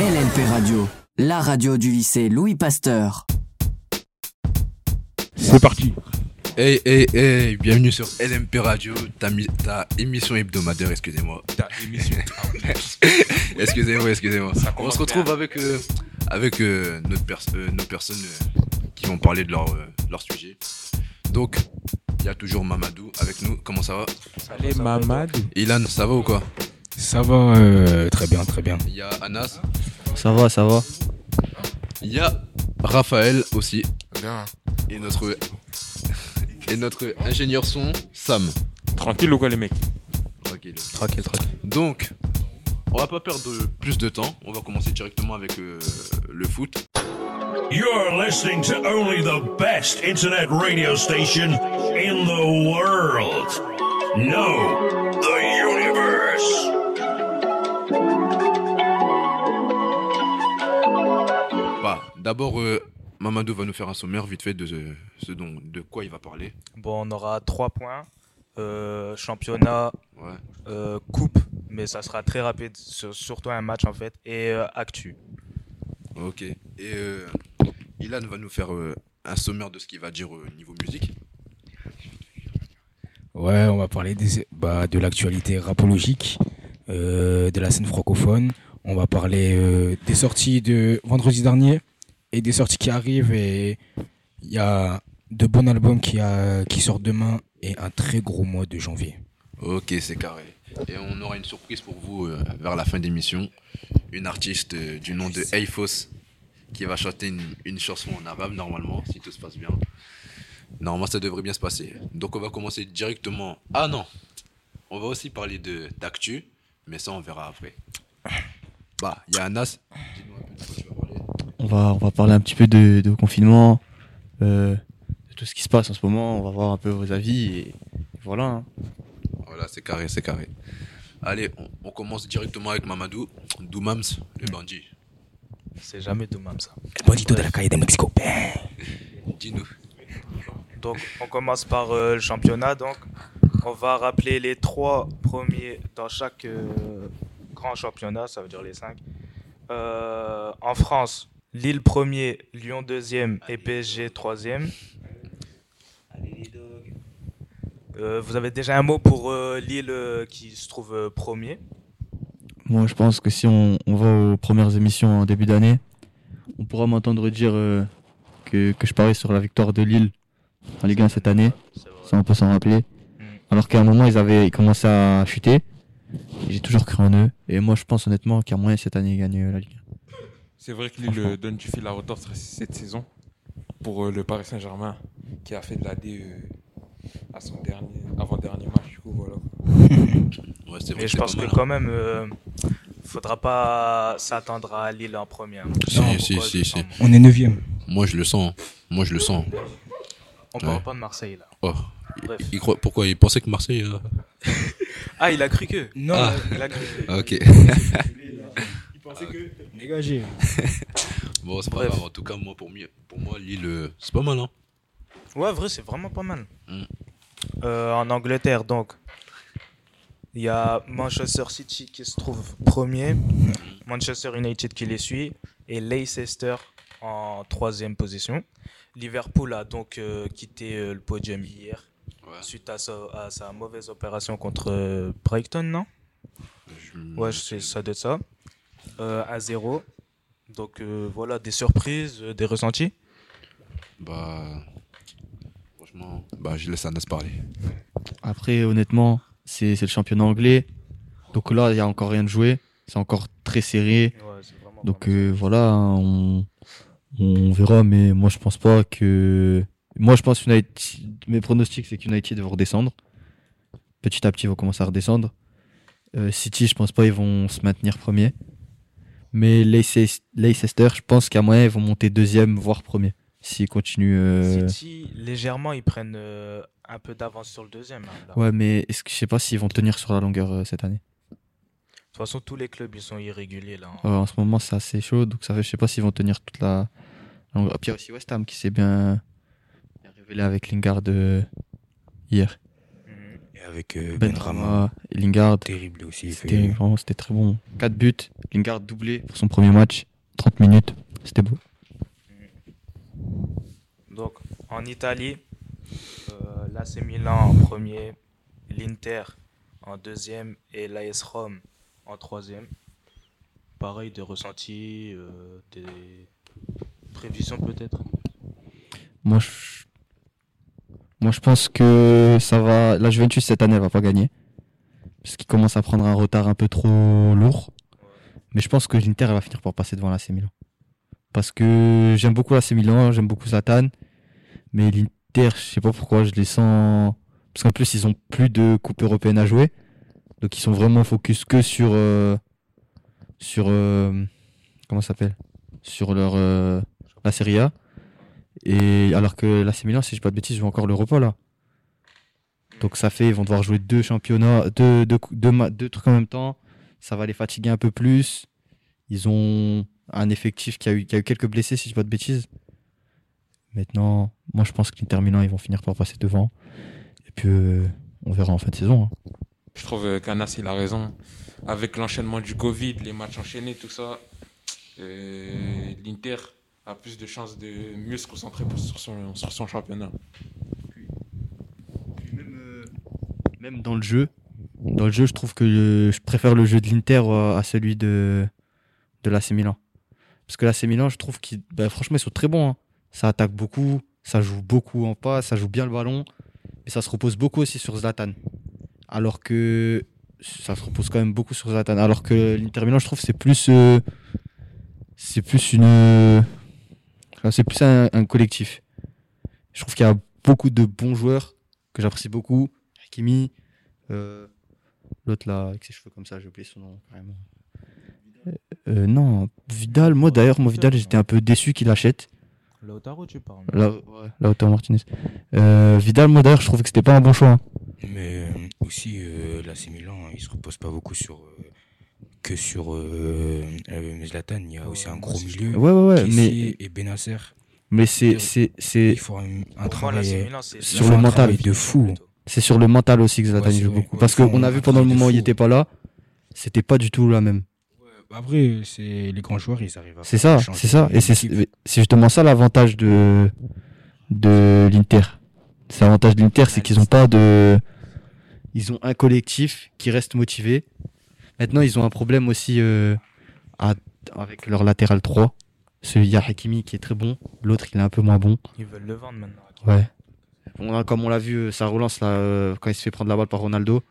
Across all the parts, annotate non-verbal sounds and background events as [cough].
LLP Radio, la radio du lycée Louis Pasteur. C'est parti. Hey, hey, hey, bienvenue sur LMP Radio, ta, ta émission hebdomadaire, excusez-moi. Ta émission. [laughs] excusez-moi, excusez-moi. On se retrouve bien. avec, euh, avec euh, notre pers- euh, nos personnes euh, qui vont parler de leur, euh, leur sujet. Donc, il y a toujours Mamadou avec nous. Comment ça va? Allez, Mamad. Ilan, ça va ou quoi? Ça va euh, très bien, très bien. Il y a Anas. Ça va, ça va. Il y a Raphaël aussi. Bien. Et notre, et notre ingénieur son, Sam. Tranquille ou quoi, les mecs? Tranquille. Tranquille, tranquille. Donc, on va pas perdre plus de temps. On va commencer directement avec euh, le foot. You're listening to only the best internet radio station in the world. No, the universe. Bah, d'abord, euh, Mamadou va nous faire un sommaire vite fait de ce, ce dont, de quoi il va parler. Bon, on aura trois points. Euh, championnat, Ouais. euh, coupe, mais ça sera très rapide, sur- surtout un match en fait, et euh, actu. Ok. Et euh, Ilan va nous faire euh, un sommaire de ce qu'il va dire au niveau musique. Ouais, on va parler des, bah, de l'actualité rapologique, euh, de la scène francophone. On va parler euh, des sorties de vendredi dernier et des sorties qui arrivent. Et il y a de bons albums qui, sortent demain et un très gros mois de janvier. Ok, c'est carré. Et on aura une surprise pour vous euh, vers la fin d'émission. Une artiste euh, du nom de Eifos qui va chanter une, une chanson en arabe normalement, si tout se passe bien. Normalement, ça devrait bien se passer. Donc, on va commencer directement. Ah non On va aussi parler de d'actu, mais ça, on verra après. Bah, il y a un peu de quoi tu vas parler. On va, on va parler un petit peu de, de confinement, euh, de tout ce qui se passe en ce moment. On va voir un peu vos avis et, et voilà. hein. Voilà, c'est carré, c'est carré. Allez, on, on commence directement avec Mamadou. Doumams, le bandit. C'est jamais de même ça. Bonito de la calle de Mexico. Dis-nous. Donc, on commence par euh, le championnat. Donc, on va rappeler les trois premiers dans chaque euh, grand championnat, ça veut dire les cinq. Euh, en France, Lille premier, Lyon deuxième et PSG troisième. Euh, vous avez déjà un mot pour euh, Lille euh, qui se trouve euh, premier? Moi, je pense que si on, on va aux premières émissions en début d'année, on pourra m'entendre dire euh, que, que je parie sur la victoire de Lille en Ligue 1 cette année. Ça, on peut s'en rappeler. Alors qu'à un moment, ils avaient ils commençaient à chuter. J'ai toujours cru en eux. Et moi, je pense honnêtement qu'il y a moyen cette année de gagner la Ligue 1. C'est vrai que Lille euh, donne du fil à retordre cette saison pour euh, le Paris Saint-Germain qui a fait de la D euh, à son dernier, avant-dernier match. Du coup, voilà. [laughs] Ouais, c'est vrai Mais je pense que quand même, euh, faudra pas s'attendre à Lille en première. Si, Non, si, pourquoi si, je si. sens- On est 9 hein. Moi, je le sens. Moi, je le sens. On parle pas de Marseille là. Oh. Bref. Il croit, pourquoi Il pensait que Marseille. euh, Ah, il a cru que. Non, Ah. Il a cru. ah, [laughs] Ok. dégagez. [laughs] bon, c'est pas Bref. grave. En tout cas, moi, pour, mi- pour moi, Lille, euh, c'est pas mal. Hein. Ouais, vrai, c'est vraiment pas mal. Mm. Euh, en Angleterre, donc, il y a Manchester City qui se trouve premier, Manchester United qui les suit, et Leicester en troisième position. Liverpool a donc euh, quitté euh, le podium hier Ouais. suite à sa, à sa mauvaise opération contre euh, Brighton, non? Je- Ouais, c'est ça doit être ça. Euh, à 0. Donc euh, voilà, des surprises, euh, des ressentis? Bah. Franchement, bah, je laisse Anas parler. Après, honnêtement, c'est c'est le championnat anglais. Donc là, il n'y a encore rien de joué. C'est encore très serré. Ouais, c'est vraiment Donc euh, voilà, hein, on, on verra. Mais moi, je pense pas que. Moi, je pense United. Mes pronostics, c'est qu'United vont redescendre. Petit à petit, ils vont commencer à redescendre. Euh, City, je pense pas ils vont se maintenir premier. Mais Leices- Leicester, je pense qu'à moyen, ils vont monter deuxième, voire premier. S'ils continuent. euh, City, légèrement, ils prennent euh, un peu d'avance sur le deuxième. hein. Ouais, mais est-ce que je sais pas s'ils vont tenir sur la longueur cette année. De toute façon, tous les clubs, ils sont irréguliers là. hein. Ouais, en ce moment, c'est assez chaud, donc ça fait, je sais pas s'ils vont tenir toute la. Puis il y a aussi West Ham qui s'est bien... avec Lingard euh, hier. Mhm. Et avec euh, Ben Benrama, Rama, et Lingard. terrible aussi. C'était vraiment, c'était très bon. 4 buts, Lingard doublé pour son premier match, 30 minutes, c'était beau. Donc, en Italie, euh, l'AC Milan en premier, l'Inter en deuxième et l'AS Rome en troisième. Pareil, des ressentis, euh, des prévisions peut-être? Moi je... Moi, je pense que ça va. La Juventus cette année, elle va pas gagner. Parce qu'il commence à prendre un retard un peu trop lourd. Mais je pense que l'Inter, va finir par passer devant l'AC Milan. Parce que j'aime beaucoup l'AC Milan, j'aime beaucoup Zlatan. Mais l'Inter, je sais pas pourquoi, je les sens. Parce qu'en plus, ils ont plus de Coupe européenne à jouer. Donc, ils sont vraiment focus que sur. euh, Sur. euh, Comment ça s'appelle? Sur leur. euh, La Serie A. Et alors que l'AC Milan, si je dis pas de bêtises, joue encore l'Europa là. Donc ça fait, ils vont devoir jouer deux championnats, deux, deux, trucs en même temps. Ça va les fatiguer un peu plus. Ils ont un effectif qui a eu, quelques blessés, si je dis pas de bêtises. Maintenant, moi je pense que l'Inter Milan, ils vont finir par passer devant. Et puis euh, on verra en fin de saison. hein. Je trouve euh, qu'Anas, il a raison. Avec l'enchaînement du Covid, les matchs enchaînés, tout ça, euh, l'Inter a plus de chances de mieux se concentrer sur son, sur son championnat. Même dans le jeu, dans le jeu, je trouve que le- je préfère le jeu de l'Inter euh, à celui de, de l'AC Milan. Parce que l'AC Milan, je trouve qu'ils, bah, franchement, ils sont très bons. hein. Ça attaque beaucoup, ça joue beaucoup en passe, ça joue bien le ballon, mais ça se repose beaucoup aussi sur Zlatan. Alors que ça se repose quand même beaucoup sur Zlatan. Alors que l'Inter Milan, je trouve, c'est plus, euh, c'est plus une, c'est plus un, un collectif. Je trouve qu'il y a beaucoup de bons joueurs que j'apprécie beaucoup. Hakimi, euh, l'autre là avec ses cheveux comme ça, j'ai oublié son nom carrément. Euh, euh, non, Vidal, moi d'ailleurs, moi Vidal, j'étais un peu déçu qu'il achète. Lautaro, tu parles. Là, ouais, Lautaro Martinez. Euh, Vidal, moi d'ailleurs, je trouvais que c'était pas un bon choix. hein. Mais aussi, euh, l'AC Milan, il se repose pas beaucoup sur euh, que sur euh, euh, Zlatan. Il y a aussi un gros milieu. Ouais, ouais, ouais, mais, et Benasser. mais c'est, c'est, c'est, Il faut un, un moi, travail. Milan, c'est sur il le mental. de fou. c'est sur le mental aussi que Zlatan joue beaucoup. Parce qu'on a vu pendant le moment où il fou. était pas là, c'était pas du tout la même. Après, c'est les grands joueurs, ils arrivent à C'est ça, c'est ça. Et c'est, justement ça l'avantage de, de l'Inter. C'est l'avantage de l'Inter, c'est qu'ils ont pas de, ils ont un collectif qui reste motivé. Maintenant, ils ont un problème aussi euh, à- avec leur latéral 3. Celui, il y a Hakimi qui est très bon, l'autre il est un peu moins bon. Ils veulent le vendre maintenant. Ouais. On a- comme on l'a vu, euh, sa relance là, euh, quand il se fait prendre la balle par Ronaldo,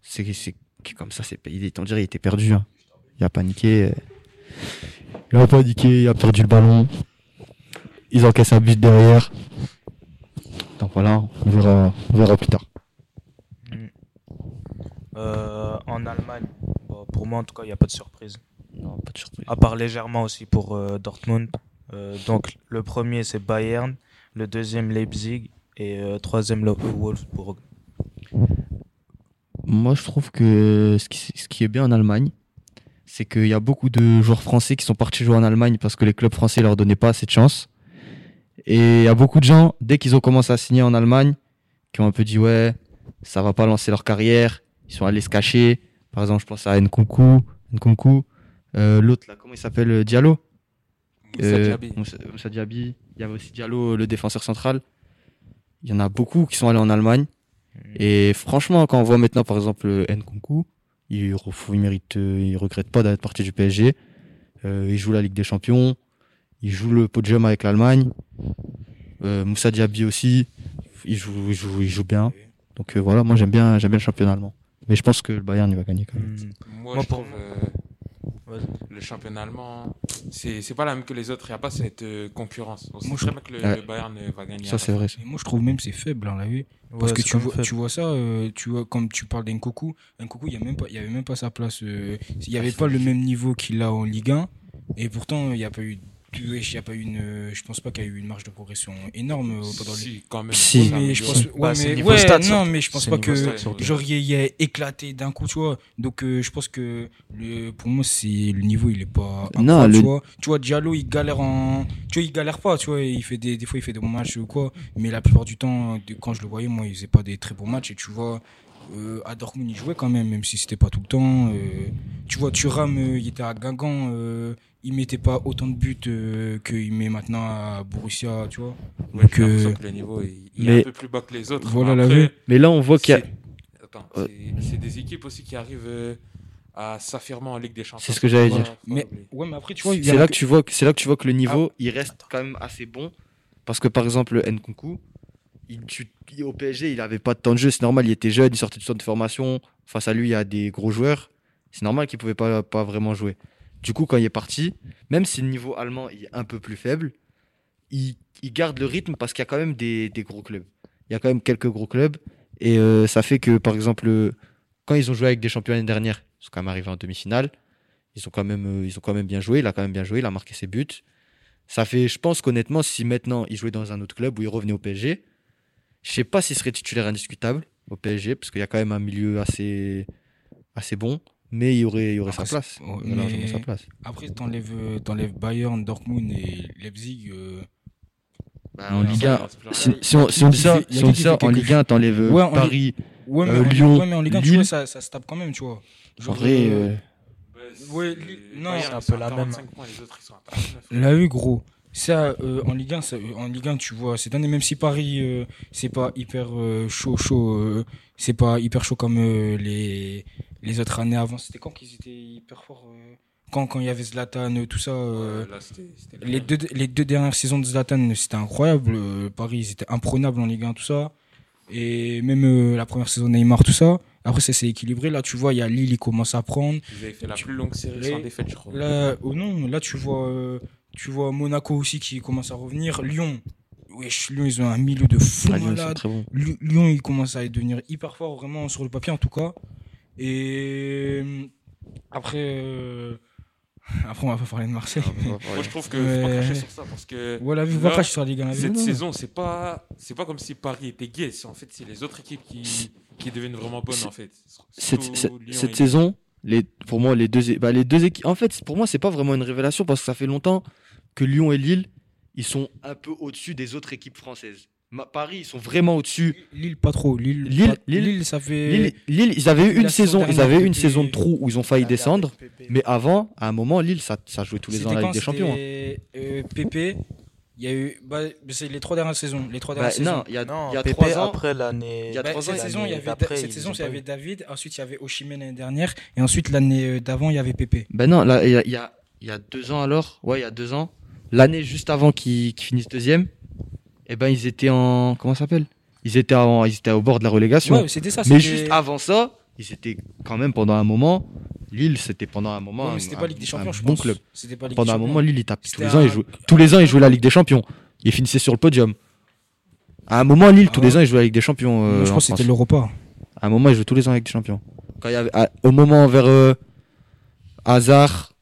c'est comme ça, c'est il est on dirait il était perdu. hein. Il a paniqué. euh. Il a paniqué, il a perdu le ballon. Ils encaissent un but derrière. Donc voilà, on verra, on verra plus tard. Euh, en Allemagne, bon, pour moi en tout cas, il n'y a pas de surprise. Non, pas de surprise. À part légèrement aussi pour euh, Dortmund. Euh, donc le premier c'est Bayern, le deuxième Leipzig et euh, troisième le Wolfsburg. Moi, je trouve que ce qui, ce qui est bien en Allemagne, c'est qu'il y a beaucoup de joueurs français qui sont partis jouer en Allemagne parce que les clubs français leur donnaient pas assez de chance. Et il y a beaucoup de gens, dès qu'ils ont commencé à signer en Allemagne, qui ont un peu dit ouais, ça va pas lancer leur carrière. Ils sont allés se cacher. Par exemple, je pense à Nkunku, Nkunku, euh, l'autre là, comment il s'appelle, euh, Diallo? Moussa Euh, Diaby. Moussa, Moussa Diaby. Il y avait aussi Diallo, le défenseur central. Il y en a beaucoup qui sont allés en Allemagne. Et franchement, quand on voit maintenant, par exemple, Nkunku, il, il mérite, il regrette pas d'être parti du PSG. Euh, il joue la Ligue des Champions. Il joue le podium avec l'Allemagne. Euh, Moussa Diaby aussi. Il joue, il joue, il joue bien. Donc euh, voilà, moi j'aime bien, j'aime bien le championnat allemand. Mais je pense que le Bayern il va gagner quand même. Hmm. Moi, Moi, je pour- trouve euh, le championnat allemand, c'est c'est pas la même que les autres. Il n'y a pas cette euh, concurrence. On Moi, je bien que le, Ouais. le Bayern va gagner. Ça c'est vrai. ça. Moi, je trouve même c'est faible, hein, la vue. Parce Ouais, que c'est tu vois, tu vois ça, euh, tu vois, comme tu parles d'Nkoku, Nkoku, il y a même pas, il y avait même pas sa place. euh, il y avait pas le même niveau qu'il a en Ligue 1, et pourtant il y a pas eu ouais, y a pas eu une, euh, je pense pas qu'il y a eu une marge de progression énorme euh, pendant les. Si, quand même. Si. Mais je pense, ouais, c'est mais, niveau ouais, stats, non, mais je pense pas que stats, genre il y a- il éclaté d'un coup, tu vois. Donc euh, je pense que le, pour moi c'est le niveau il est pas. Non, le- tu vois. Tu vois Diallo il galère en, tu vois il galère pas, tu vois. Il fait des, des fois il fait des bons matchs ou quoi. Mais la plupart du temps, quand je le voyais, moi il faisait pas des très bons matchs et tu vois. euh, à Dortmund, il jouait quand même, même si c'était pas tout le temps. euh, tu vois, Thuram, euh, il était à Guingamp, euh, il mettait pas autant de buts euh, qu'il met maintenant à Borussia, tu vois. Ouais, Donc, j'ai l'impression euh, que le niveau est, il est mais- un peu plus bas que les autres. Voilà Mais la après, vue. Mais là, on voit qu'il y a. c'est- des équipes aussi qui arrivent euh, à s'affirmer en Ligue des Champions. C'est ce que j'allais dire. Mais, pas oublier. ouais, mais après, tu vois, il y C'est là que tu vois que c'est là que tu vois que le niveau il reste quand même assez bon parce que par exemple Nkunku il, tu- il- au PSG il avait pas de temps de jeu c'est normal il était jeune il sortait du centre de formation face à lui il y a des gros joueurs c'est normal qu'il pouvait pas pas vraiment jouer du coup quand il est parti même si le niveau allemand est un peu plus faible il, garde le rythme parce qu'il y a quand même des, gros clubs. Il y a quand même quelques gros clubs. Et euh, ça fait que par exemple quand ils ont joué avec des champions l'année dernière ils sont quand même arrivés en demi-finale. Ils ont quand même euh, ils ont quand même bien joué. Il a quand même bien joué. Il a marqué ses buts. Ça fait je pense qu'honnêtement si maintenant il jouait dans un autre club ou il revenait au PSG je sais pas s'il serait titulaire indiscutable au PSG parce qu'il y a quand même un milieu assez bon mais il y aurait il y aurait Après, sa place Il y aurait sa place Après, t'enlèves, euh, t'enlèves Bayern, Dortmund et Leipzig. euh, Bah, en Ligue ça, 1 il reste plus si, si on, si on dit ça si on dit ça en Ligue 1 t'enlèves Ouais, en Paris Ouais, mais, Euh, en, Lyon, ouais, mais en Ligue 1, tu vois, ça, ça se tape quand même, tu vois. en Genre, vrai euh, euh, Ouais, li- non, c'est un peu la même. 45 points, les autres, ils sont à 39. Là, eu gros. Ça, euh, en Ligue 1, ça, euh, en Ligue 1, tu vois, cette année, même si Paris, euh, c'est pas hyper euh, chaud, chaud, euh, c'est pas hyper chaud comme euh, les, les autres années avant. C'était quand qu'ils étaient hyper forts euh, quand, quand il y avait Zlatan, euh, tout ça. euh, Ouais, là, les, deux, les deux dernières saisons de Zlatan, c'était incroyable. Euh, Paris, ils étaient imprenables en Ligue 1, tout ça. Et même euh, la première saison Neymar, tout ça. Après, ça s'est équilibré. Là, tu vois, il y a Lille, il commence à prendre. Ils avaient fait la plus longue série sans défaite, je crois. Là, oh non, là tu vois, euh, tu vois Monaco aussi qui commence à revenir. Lyon, wesh, Lyon ils ont un milieu de fou à Lyon, ils Lu- Lyon il commence à devenir hyper fort vraiment sur le papier en tout cas. Et euh, après, euh, après on va pas parler de Marseille. [laughs] Moi, je trouve que Ouais. faut pas cracher sur ça parce que Voilà, vu voir cracher sur la Ligue 1. cette Non, non. saison, c'est pas, c'est pas comme si Paris était gay. C'est en fait, c'est les autres équipes qui, qui deviennent vraiment bonnes en fait. cette, cette- Lyon cette et- saison, les, pour moi, les deux, bah, les deux équipes. En fait, pour moi, c'est pas vraiment une révélation parce que ça fait longtemps que Lyon et Lille, ils sont un peu au-dessus des autres équipes françaises. Ma- Paris, ils sont vraiment au-dessus. Lille pas trop. Lille, Lille- pas- Lille- ça fait. Lille, Lille, ils avaient eu une saison ils avaient eu une saison de trou où ils ont failli La descendre. Mais avant, à un moment, Lille, ça, ça jouait tous les ans la Ligue des Champions. hein. Euh, PP. Il y a eu. Bah, c'est les trois dernières saisons. Les trois Bah, dernières saisons. non, il y a, Non, il y a PP trois ans. après l'année. Il y a Bah, trois ans, cette il y a saison, il y avait, cette saison, il y avait. David, ensuite il y avait Oshimen l'année dernière, et ensuite l'année euh, d'avant, il y avait Pépé. Ben non, là, il y a, il y, a, il y a deux ans alors. Ouais, il y a deux ans. L'année juste avant qu'ils qu'ils finissent deuxième, eh ben, ils étaient en. Comment ça s'appelle? Ils étaient, en- ils étaient au bord de la relégation. Ouais, c'était ça. Mais c'était- juste avant ça, ils étaient quand même pendant un moment. Lille, c'était pendant un moment. Ouais, c'était un- pas Ligue des Champions, un je bon pense. club. C'était pas Ligue Pendant des un moment, Lille, il tape tous les ans. Ils jouaient, tous les ans, ils jouaient la Ligue des Champions. Ils finissaient sur le podium. À un moment, Lille, Ah tous ouais. les ans, ils jouaient la Ligue des Champions. euh, Moi, je en pense que c'était l'Europa. À un moment, ils jouaient tous les ans avec des champions. Quand il y avait, à- au moment vers euh, Hazard,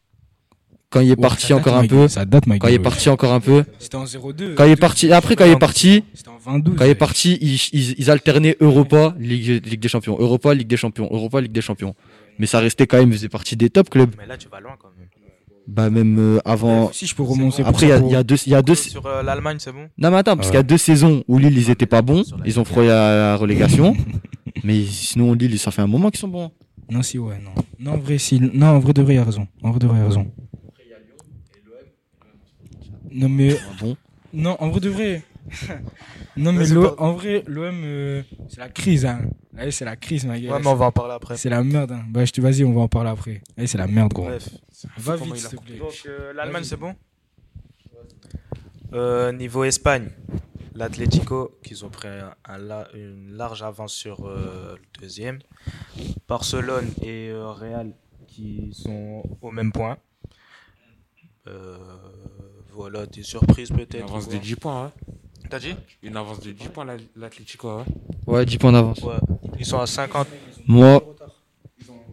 quand il est parti encore un peu, Ça date, Mike. quand il est parti encore un peu, C'était en 0-2. quand il est parti, après quand il est parti, C'était en 22. quand il est parti, ils, ils, ils alternaient Europa, Ligue, Ligue des Champions, Europa, Ligue des Champions, Europa, Ligue des Champions. Mais ça restait quand même, faisait partie des top clubs. Mais là, tu vas loin quand même. Bah même euh, avant. Si je peux remonter. Après, il y, ça, a- y deux, il y a deux. Sur euh, l'Allemagne, c'est bon? Non mais attends, parce Ouais. qu'il y a deux saisons où Lille ils étaient pas bons, ils ont frôlé la, la relégation. [laughs] mais sinon Lille, ça fait un moment qu'ils sont bons. Non, si, ouais, non. Non, en vrai, si. Non, en vrai, de vrai, il a raison. En vrai, de vrai, il a raison. Non, mais. Ah Bon. Non, en vrai, de vrai. [laughs] non, mais pas- en vrai, l'OM, euh, c'est la crise, hein. Allez, c'est la crise, ma gueule. Ouais, mais on va en parler après. C'est la merde, hein. Bah, je te vas-y, on va en parler après. Allez, c'est la merde, gros. Bref. Va vite, s'il te plaît. Donc, euh, l'Allemagne, c'est bon? Euh, Niveau Espagne, l'Atlético, qu'ils ont pris un- un la- une large avance sur euh, le deuxième. Barcelone et euh, Real, qui sont au même point. Euh, voilà, des surprises Une peut-être. avance ou de quoi. 10 points, hein. T'as dit? Une avance de 10 points, la- l'Atlético, hein. Ouais, 10 points d'avance. Ouais, ils sont à 50. Moi,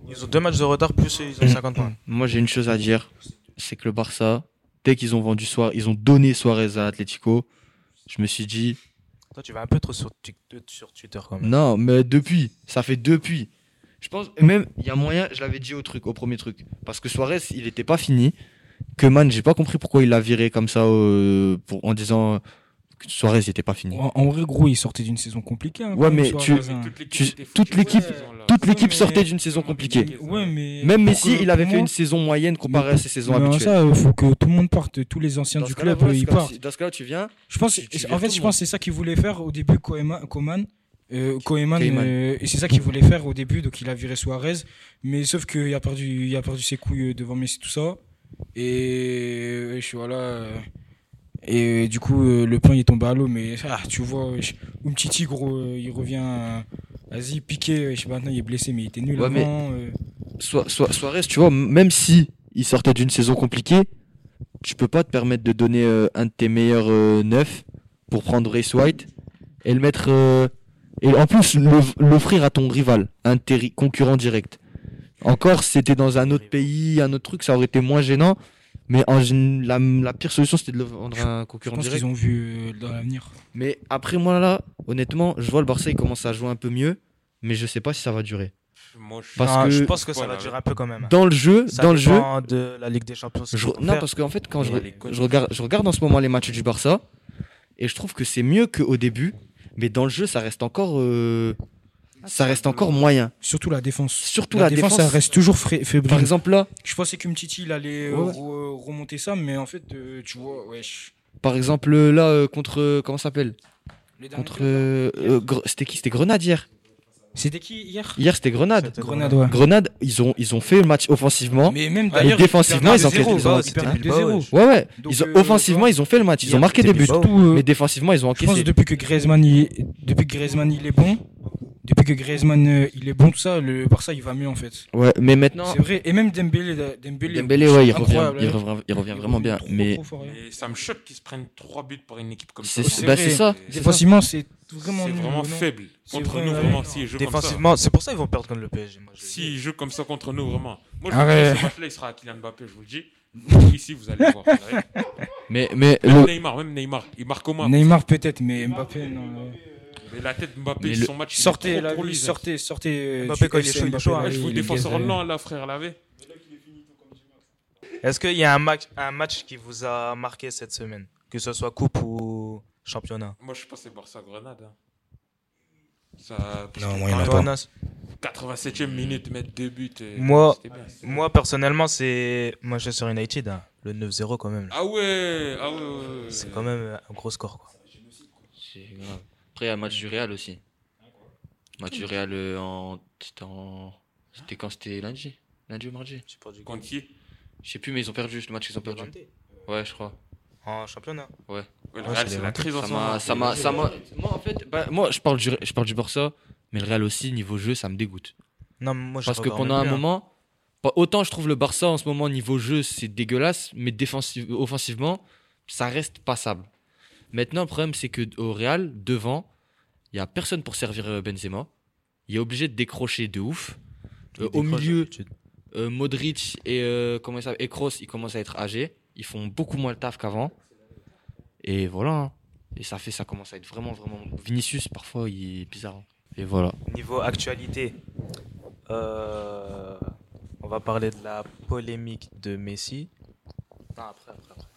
Ils ont deux matchs de retard, plus ils ont 50 points. [clears throat] moi j'ai une chose à dire, c'est que le Barça, dès qu'ils ont vendu Suarez, ils ont donné Suarez à Atletico, je me suis dit, Toi, tu vas un peu trop sur, Tik- sur Twitter quand même. non, mais depuis, ça fait depuis. Je pense, et même, il y a moyen, je l'avais dit au truc, au premier truc, parce que Suarez, il n'était pas fini. Que man, j'ai pas compris pourquoi il l'a viré comme ça, euh, pour, en disant que Suarez n'était pas fini. En, en vrai, gros, il sortait d'une saison compliquée. hein, Ouais, mais tu- tu- toute l'équipe-. Toute sortait d'une saison compliquée. Ouais, mais. Même Messi, il avait fait moi- une saison moyenne comparée à ses saisons Mais habituelles. ça, il faut que tout le monde parte, tous les anciens Dans du ce cas-là, club, ils partent. Dans ce cas-là, tu viens. Je pense, Tu- tu en fait, je pense que c'est ça qu'il voulait faire au début, Koeman. Koeman, euh, Koeman, euh, et c'est ça qu'il voulait faire au début, donc il a viré Suarez. Mais sauf qu'il a perdu, il a perdu ses couilles devant Messi, tout ça. Et euh, je suis voilà. et euh, du coup, euh, le plan il est tombé à l'eau. Mais ah, tu vois, Umtiti, gros, il revient. Vas-y, piqué. Je sais pas, maintenant il est blessé, mais il était nul Ouais, mais- avant. euh. Tu vois, même si il sortait d'une saison compliquée, tu peux pas te permettre de donner euh, un de tes meilleurs euh, neufs pour prendre Race White et le mettre. et en plus, l'off- l'offrir à ton rival, un de tes concurrents direct. Encore, si c'était dans un autre pays, un autre truc, ça aurait été moins gênant. Mais en la, la pire solution, c'était de le vendre à un Je concurrent pense direct. qu'ils ont vu euh, dans l'avenir. Mais après, moi là, honnêtement, je vois le Barça, il commence à jouer un peu mieux. Mais je sais pas si ça va durer. Moi, je- Parce Non, que je pense que ça Voilà, va durer un peu quand même. Dans le jeu, Ça dans le jeu, de la Ligue des Champions. Je- non, faire. parce qu'en fait, quand je, je regarde, je regarde en ce moment les matchs du Barça, et je trouve que c'est mieux qu'au début, mais dans le jeu, ça reste encore, euh, ça reste encore moyen. Surtout la défense. Surtout la, la défense, défense. ça reste toujours fébrile. Par exemple là, Je pensais que Mtiti il allait euh, Ouais. re- remonter ça, mais en fait, euh, tu vois, wesh. par exemple là euh, contre, euh, comment ça s'appelle Les derniers Contre, euh, euh, c'était qui? C'était Grenade hier. C'était qui hier? Hier c'était Grenade. Grenade, ouais. Grenade, ils ont, ils ont fait le match offensivement. Mais même Et d'ailleurs, défensivement, ils ont perdaient encaissé. 2-0, Ils ont- ils c'était perdaient Bilbao, 2-0. ouais. Ouais ouais. Donc, Ils ont, euh, offensivement, ils ont fait le match. Ils ont marqué des buts. Euh, Mais défensivement, ils ont je pense que encaissé. depuis que Griezmann, il est, depuis que Griezmann il est bon, depuis que Griezmann euh, il est bon, tout ça, le Barça il va mieux en fait. Ouais, mais maintenant, C'est vrai. Et même Dembélé, Dembélé, Dembélé, ouais, il revient, il revient, il revient vraiment bien. trop, Mais trop fort. Et ça me choque qu'ils se prennent 3 buts par une équipe comme ça. c'est bah, ça. Défensivement, c'est vraiment faible. Contre vrai, nous, ouais. vraiment, ça. Défensivement, c'est pour ça qu'ils vont perdre contre le PSG. Je- S'ils jouent comme ça contre nous, vraiment. Moi, je vous dis, ce match-là, il sera à Kylian Mbappé, je vous le dis. [laughs] Ici, vous allez voir. Mais, mais Même le, Neymar, même Neymar, il marque au moins. Neymar peut-être, mais Mbappé non. Euh. Mais la tête de Mbappé, Mais le- son match, il est Sortez, trop pour lui. sortez, sortez. euh, Mbappé, du quand il est FC chaud, il est Mbappé, chaud, là, hein. Ouais, je vous il est défenseur gazé. lent, là, frère, lavé. Est-ce qu'il y a un match, un match qui vous a marqué cette semaine? Que ce soit coupe ou championnat? Moi, je pense que c'est Barça-Grenade. hein. Ça, Non, moi, il y en a Ouais, pas. Antoine, 87ème minute, mettre deux buts. et- Moi- c'était bien. Moi, personnellement, c'est Manchester United. hein. Le 9-0 quand même. là. Ah ouais, ah ouais, ouais, ouais. C'est quand même un gros score. Quoi. C'est grave. Après, il y a le match du Real aussi. Match du Real euh, en. C'était en. Quand? C'était lundi? Lundi ou mardi? Contre qui? Je sais plus, mais ils ont perdu. Le match, ils ont perdu. Ouais, je crois. En championnat. Ouais, le Real, c'est la crise en Ça ce m'a. moment. Ça m'a. Ça m'a. Moi, en fait, bah, moi, je parle, du, je parle du Barça, mais le Real aussi, niveau jeu, ça me dégoûte. Non, moi, je Parce que pendant un hein. moment. pas- Autant je trouve le Barça en ce moment, niveau jeu, c'est dégueulasse, mais défensive, offensivement, ça reste passable. Maintenant, le problème, c'est que au Real, devant, il n'y a personne pour servir euh, Benzema. Il est obligé de décrocher de ouf. Euh, au milieu, euh, Modric et, euh, comment s'appelle, et Kroos, ils commencent à être âgés. Ils font beaucoup moins le taf qu'avant. Et voilà. hein. Et ça fait, ça commence à être vraiment, vraiment. Vinicius, parfois, il est bizarre. hein. Et voilà. Niveau actualité, euh, on va parler de la polémique de Messi. Non, après, après, après.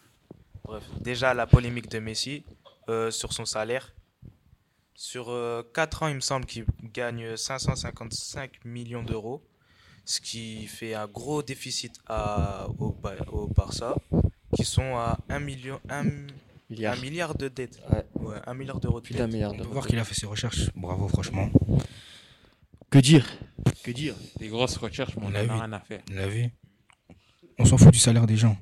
Bref, déjà la polémique de Messi euh, sur son salaire. Sur 4 ans, il me semble qu'il gagne 555 millions d'euros, ce qui fait un gros déficit à, au, Ba- au Barça, qui sont à 1 million, 1, Il y a 1 milliard de dettes. Ouais. Ouais, 1 milliard d'euros de plus d'un dettes. milliard On peut voir qu'il a fait ses recherches. Bravo, franchement. Que dire? Que dire? Des grosses recherches, mais on On en l'a a vu. rien à faire. On l'a vu. On s'en fout du salaire des gens.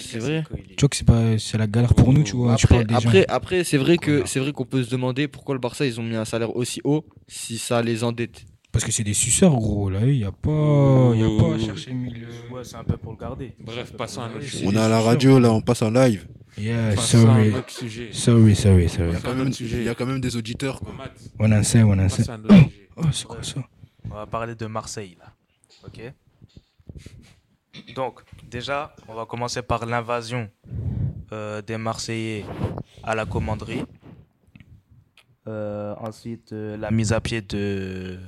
C'est vrai. Tu vois que c'est pas, c'est la galère pour nous, tu vois. tu Après, parles des après, après c'est vrai que c'est vrai qu'on peut se demander pourquoi le Barça ils ont mis un salaire aussi haut si ça les endette. Parce que c'est des suceurs, gros. Là, il y a pas, il y a pas à chercher mille. Ouais, c'est un peu pour le garder. Bref, passons à un autre sujet. On est à la radio là, on passe en live. Yeah, sorry, sorry, sorry, sorry. Il y a C'est quand un même, autre sujet. il y a quand même des auditeurs. quoi. On en sait, on en sait. passons à un autre sujet. [coughs] Oh, c'est quoi ça? On va parler de Marseille, là. Ok? Donc, déjà, on va commencer par l'invasion euh, des Marseillais à la commanderie. Euh, ensuite, euh, la mise à pied de.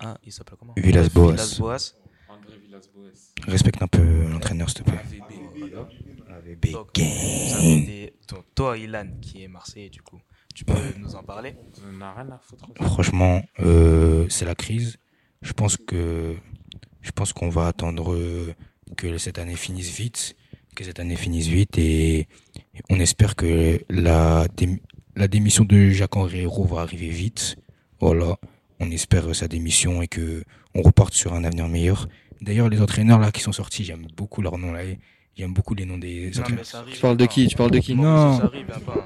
Ah, il s'appelle comment? Villas-Boas. Villas-Boas. André Villas-Boas. Respecte un peu l'entraîneur, s'il te plaît. AVB. Donc, des- donc, toi, Ilan, qui est Marseillais, du coup, tu peux nous en parler? On n'a rien à foutre. Franchement, euh, c'est la crise. Je pense que je pense qu'on va attendre euh, que cette année finisse vite, que cette année finisse vite et on espère que la dém- la démission de Jacques-Henri Hérault va arriver vite. Voilà, on espère sa démission et que on reparte sur un avenir meilleur. D'ailleurs, les entraîneurs là qui sont sortis, j'aime beaucoup leurs noms là. J'aime beaucoup les noms des Non, entraîneurs. arrive Tu parles de qui? Tu parles de qui? Non. Ça hein, pas.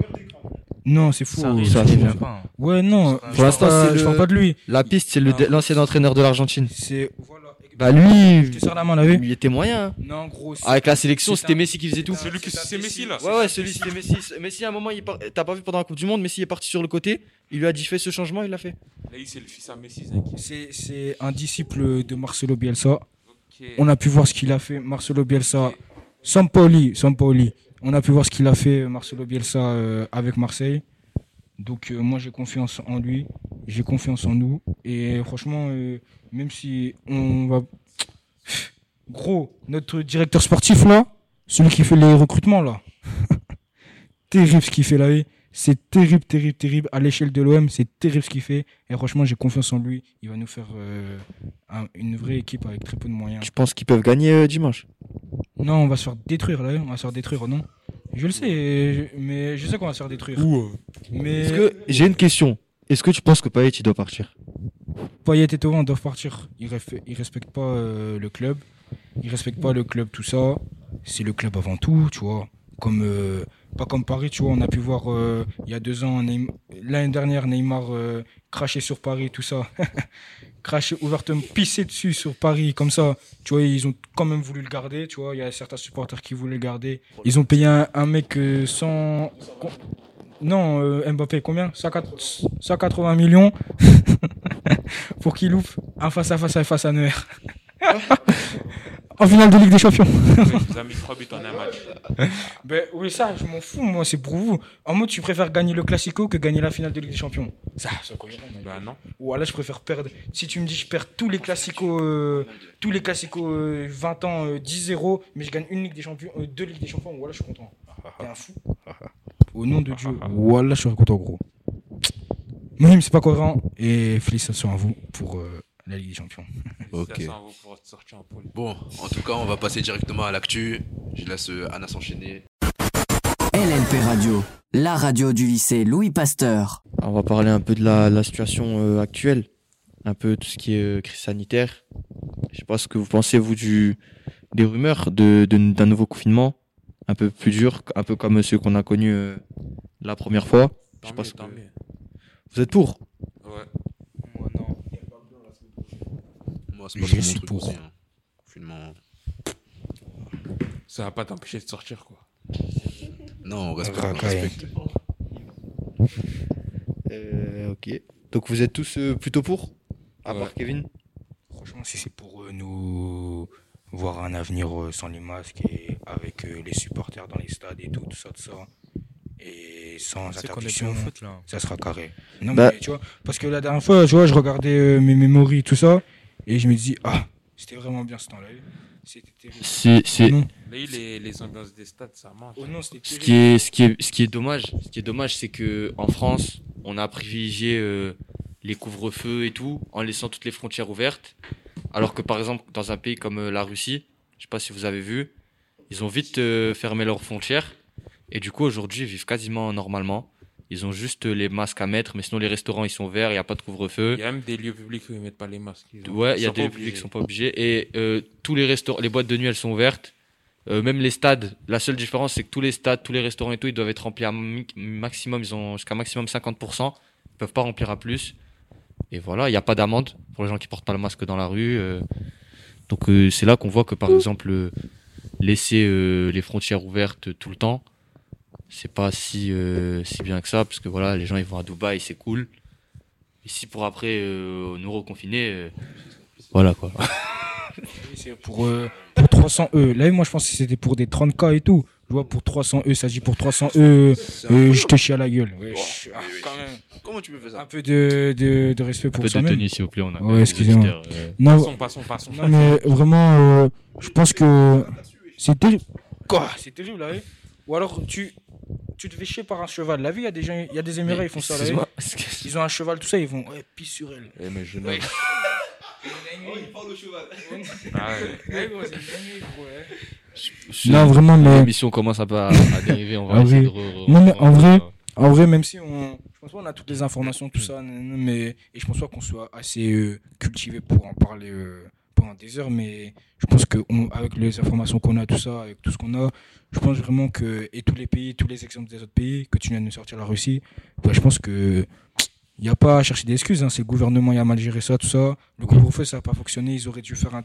Non, c'est fou. Ça arrive, ça ça arrive. pas. Ouais, non. Pour je l'instant, c'est je parle le- pas de lui. La piste, c'est l'ancien entraîneur de l'Argentine. C'est voilà. Bah lui, Je te sers la main, vu il était moyen. hein. Non, gros. Avec la sélection, c'était Messi qui faisait tout. Celui qui c'est Messi là. Ouais, ouais, celui c'était Messi. Messi, à un moment, il part- t'as pas vu pendant la Coupe du Monde, Messi est parti sur le côté. Il lui a dit fais ce changement, il l'a fait. Là, c'est le fils à Messi. C'est, c'est un disciple de Marcelo Bielsa. On a pu voir ce qu'il a fait, Marcelo Bielsa. Sampoli, Sampoli. On a pu voir ce qu'il a fait, Marcelo Bielsa, euh, avec Marseille. Donc, euh, moi, j'ai confiance en lui. J'ai confiance en nous. Et franchement, euh, même si on va. [tsk] Gros, notre directeur sportif, là, celui qui fait les recrutements, là. [laughs] terrible ce qu'il fait là. C'est terrible, terrible, terrible. À l'échelle de l'OM, c'est terrible ce qu'il fait. Et franchement, j'ai confiance en lui. Il va nous faire euh, un- une vraie équipe avec très peu de moyens. Je pense qu'ils peuvent gagner euh, dimanche? Non, on va se faire détruire là. On va se faire détruire, non? Je le sais, mais je sais qu'on va se faire détruire. Mais Est-ce que j'ai une question Est-ce que tu penses que Payet il doit partir? Payet et Thauvin doivent partir. Ils, ils respectent pas euh, le club. Ils respectent pas le club, tout ça. C'est le club avant tout, tu vois. Comme, euh, pas comme Paris, tu vois. On a pu voir euh, il y a deux ans, Neym- l'année dernière, Neymar euh, cracher sur Paris, tout ça. [laughs] cracher ouvertement, pisser dessus sur Paris, comme ça. Tu vois, ils ont quand même voulu le garder, tu vois. Il y a certains supporters qui voulaient le garder. Ils ont payé un, un mec sans. Non, euh, Mbappé, combien? 180 180 millions [laughs] pour qu'il loupe un face à face à face à Neuer. [laughs] en finale de Ligue des Champions. Il nous a mis 3 buts en un match. [laughs] Ben oui, ça, je m'en fous, moi, c'est pour vous. En mode, tu préfères gagner le Classico que gagner la finale de Ligue des Champions. Ça, c'est cohérent, mec. Bah non. Ou alors, je préfère perdre. Si tu me dis, je perds tous les Classicos, euh, tous les Classicos euh, 20 ans, euh, 10-0, mais je gagne une Ligue des Champions, deux Ligues des Champions, voilà, je suis content. T'es un fou. Au nom de Dieu, [laughs] voilà, je serais content, gros. Même, c'est pas cohérent. Et félicitations à vous pour euh, la Ligue des Champions. [laughs] Ok. Bon, en tout cas, on va passer directement à l'actu. Je laisse euh, Anna s'enchaîner. LNP Radio, la radio du lycée Louis Pasteur. On va parler un peu de la, la situation euh, actuelle, un peu tout ce qui est euh, crise sanitaire. Je sais pas ce que vous pensez vous du des rumeurs de de- d'un nouveau confinement, un peu plus dur, un peu comme ceux qu'on a connus euh, la première fois. Je mieux, que- mieux. Vous êtes pour Ouais. Moi, non. Moi, c'est pas Je suis pour. aussi, hein. Confinement. Ça va pas t'empêcher de sortir quoi. Non, on respecte. on Racaille. respecte. Euh, Ok. Donc vous êtes tous euh, plutôt pour? À Ouais. part Kevin? Franchement, si c'est pour euh, nous voir un avenir euh, sans les masques et avec euh, les supporters dans les stades et tout, tout ça, tout ça, et sans interdiction, foot, là? ça sera carré. Non, Bah- mais tu vois, parce que la dernière fois, tu vois, je regardais euh, mes mémories, tout ça, et je me dis, ah, c'était vraiment bien ce temps-là. C'était terrible. C'est c'est Non. Là, les, les ambiances des stades, ça manque. Oh non, ce qui est ce qui est ce qui est dommage, ce qui est dommage c'est que en France, on a privilégié euh, les couvre-feux et tout en laissant toutes les frontières ouvertes alors que par exemple dans un pays comme euh, la Russie, je sais pas si vous avez vu, ils ont vite euh, fermé leurs frontières et du coup aujourd'hui ils vivent quasiment normalement. Ils ont juste euh, les masques à mettre mais sinon les restaurants ils sont ouverts, il y a pas de couvre-feu. Il y a même des lieux publics où ils mettent pas les masques. Ils Ouais, il y a des lieux publics qui obligés. sont pas obligés. Et euh, tous les restaurants, les boîtes de nuit, elles sont ouvertes. Euh, même les stades, la seule différence, c'est que tous les stades, tous les restaurants et tout, ils doivent être remplis à maximum. Ils ont jusqu'à maximum 50%. Ils peuvent pas remplir à plus. Et voilà, il n'y a pas d'amende pour les gens qui portent pas le masque dans la rue. euh. Donc euh, c'est là qu'on voit que par exemple, euh, laisser euh, les frontières ouvertes tout le temps, c'est pas si, euh, si bien que ça, parce que voilà, les gens ils vont à Dubaï, c'est cool. Ici pour après euh, nous reconfiner, euh, voilà quoi. Pour, euh, pour 300 E. Là, moi, je pense que c'était pour des 30K et tout. Je vois, pour 300 E, ça dit pour 300 E, euh, je te chie à la gueule. Wesh. Ah, quand même. Comment tu peux faire Un ça peu de, de, de respect Un pour peu de soi-même. tenue, s'il vous plaît. On a Ouais, excusez-moi. des auditeurs, euh, Non, Passons, passons, passons. non, mais vraiment, euh, je pense que c'est terrible. Quoi? C'est terrible, là, ouais. Ou alors, tu, tu te fais chier par un cheval. La vie, il y a des gens, il y a des Émirats, ils font ça, là. ouais. Excuse-moi, est-ce que- Ils ont un cheval, tout ça, ils vont, ouais, pisse sur elle. Eh, mais je Ouais. [laughs] [laughs] Ah. Non, vraiment, mais. L'émission commence un peu à, à dériver. On va Ah essayer oui. de re- re- Non, mais en vrai, euh, En vrai, même si on. Je pense pas qu'on a toutes les informations, tout ça, mais. Et je pense pas qu'on soit assez euh, cultivé pour en parler euh, pendant des heures, mais je pense qu'avec les informations qu'on a, tout ça, avec tout ce qu'on a, je pense vraiment que. Et tous les pays, tous les exemples des autres pays, que tu viens de nous sortir la Russie, bah, je pense que. Il n'y a pas à chercher des excuses, hein. c'est le gouvernement qui a mal géré ça, tout ça. Le couvre-feu, ça n'a pas fonctionné, ils auraient dû faire un.